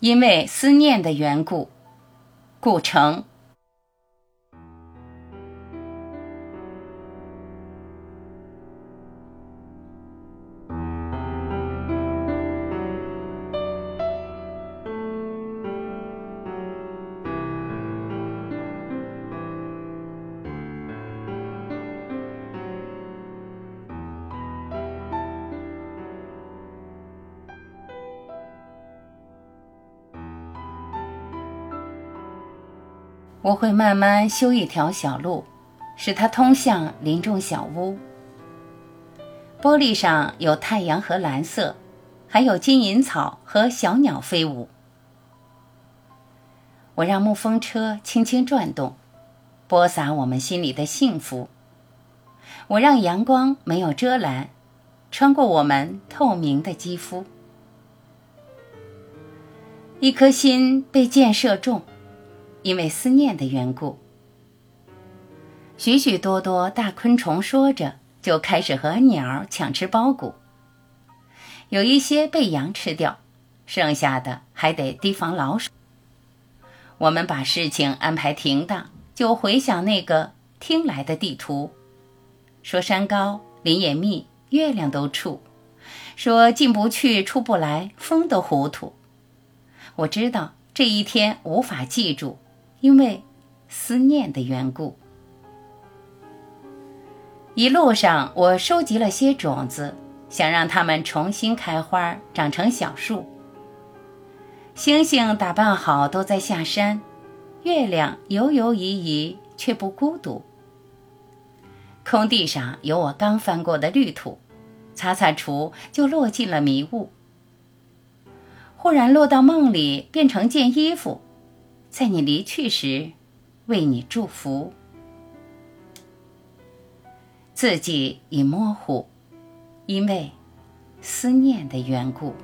因为思念的缘故，故城。我会慢慢修一条小路，使它通向林中小屋。玻璃上有太阳和蓝色，还有金银草和小鸟飞舞。我让木风车轻轻转动，播撒我们心里的幸福。我让阳光没有遮拦，穿过我们透明的肌肤。一颗心被箭射中。因为思念的缘故，许许多多大昆虫说着，就开始和鸟抢吃苞谷。有一些被羊吃掉，剩下的还得提防老鼠。我们把事情安排停当，就回想那个听来的地图，说山高林也密，月亮都触，说进不去出不来，风都糊涂。我知道这一天无法记住。因为思念的缘故，一路上我收集了些种子，想让它们重新开花，长成小树。星星打扮好都在下山，月亮游游移移却不孤独。空地上有我刚翻过的绿土，擦擦除就落进了迷雾。忽然落到梦里，变成件衣服。在你离去时，为你祝福。自己已模糊，因为思念的缘故。